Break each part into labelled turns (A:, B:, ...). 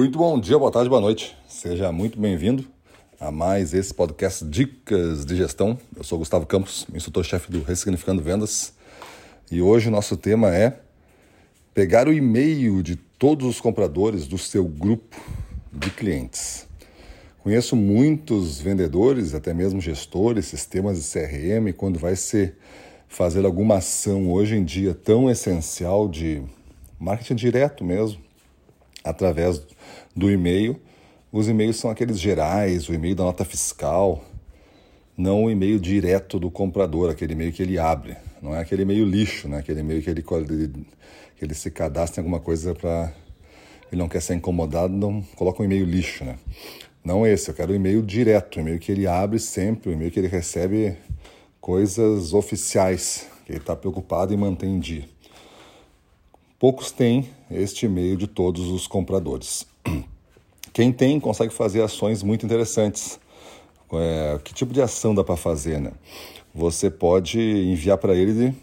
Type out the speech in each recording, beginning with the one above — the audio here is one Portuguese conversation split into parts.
A: Muito bom dia, boa tarde, boa noite. Seja muito bem-vindo a mais esse podcast Dicas de Gestão. Eu sou Gustavo Campos, instrutor-chefe do Ressignificando Vendas. E hoje o nosso tema é pegar o e-mail de todos os compradores do seu grupo de clientes. Conheço muitos vendedores, até mesmo gestores, sistemas de CRM, quando vai ser fazer alguma ação hoje em dia tão essencial de marketing direto mesmo, através do e-mail. Os e-mails são aqueles gerais, o e-mail da nota fiscal, não o e-mail direto do comprador, aquele e-mail que ele abre. Não é aquele e-mail lixo, né? aquele e-mail que ele, que ele se cadastra em alguma coisa para. Ele não quer ser incomodado, não coloca um e-mail lixo. Né? Não esse, eu quero o e-mail direto, o e-mail que ele abre sempre, o e-mail que ele recebe coisas oficiais, que ele está preocupado em manter em dia. Poucos têm este e-mail de todos os compradores. Quem tem consegue fazer ações muito interessantes. É, que tipo de ação dá para fazer? Né? Você pode enviar para ele,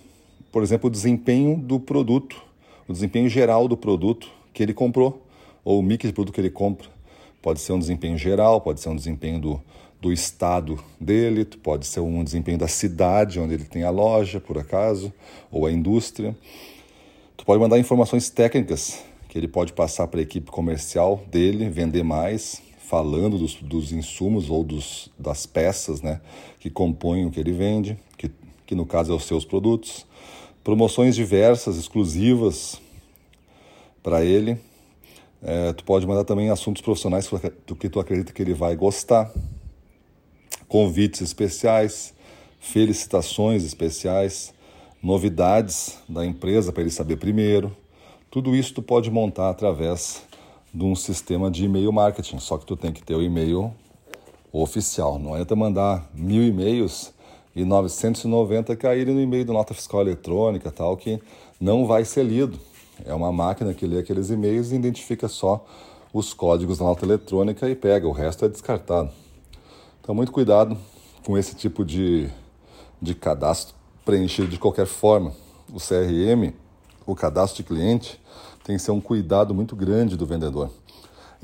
A: por exemplo, o desempenho do produto, o desempenho geral do produto que ele comprou, ou o mix de produto que ele compra. Pode ser um desempenho geral, pode ser um desempenho do, do estado dele, pode ser um desempenho da cidade onde ele tem a loja, por acaso, ou a indústria. Tu pode mandar informações técnicas que ele pode passar para a equipe comercial dele, vender mais, falando dos, dos insumos ou dos, das peças né, que compõem o que ele vende, que, que no caso é os seus produtos. Promoções diversas, exclusivas para ele. É, tu pode mandar também assuntos profissionais do que tu acredita que ele vai gostar. Convites especiais, felicitações especiais novidades da empresa para ele saber primeiro. Tudo isso tu pode montar através de um sistema de e-mail marketing, só que tu tem que ter o e-mail oficial. Não adianta mandar mil e-mails e 990 caírem no e-mail do nota fiscal eletrônica, tal, que não vai ser lido. É uma máquina que lê aqueles e-mails e identifica só os códigos da nota eletrônica e pega, o resto é descartado. Então, muito cuidado com esse tipo de, de cadastro preenchido de qualquer forma. O CRM, o cadastro de cliente, tem que ser um cuidado muito grande do vendedor.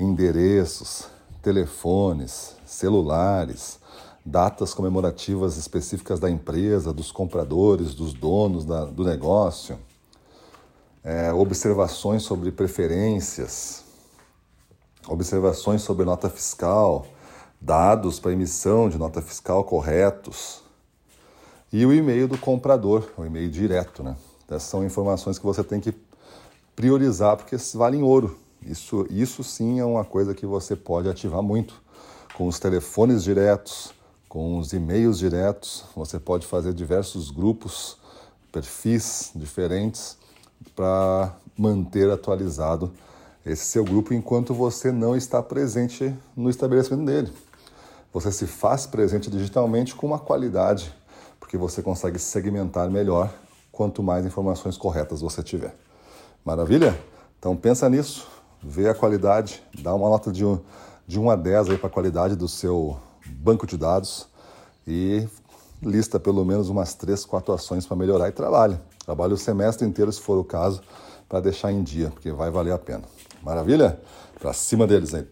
A: Endereços, telefones, celulares, datas comemorativas específicas da empresa, dos compradores, dos donos da, do negócio, é, observações sobre preferências, observações sobre nota fiscal, dados para emissão de nota fiscal corretos, e o e-mail do comprador, o e-mail direto, né? Essas são informações que você tem que priorizar porque valem ouro. Isso, isso sim é uma coisa que você pode ativar muito. Com os telefones diretos, com os e-mails diretos, você pode fazer diversos grupos, perfis diferentes para manter atualizado esse seu grupo enquanto você não está presente no estabelecimento dele. Você se faz presente digitalmente com uma qualidade porque você consegue segmentar melhor quanto mais informações corretas você tiver. Maravilha? Então pensa nisso, vê a qualidade, dá uma nota de 1 de um a 10 aí para a qualidade do seu banco de dados e lista pelo menos umas 3, 4 ações para melhorar e trabalhe. Trabalhe o semestre inteiro, se for o caso, para deixar em dia, porque vai valer a pena. Maravilha? Para cima deles aí.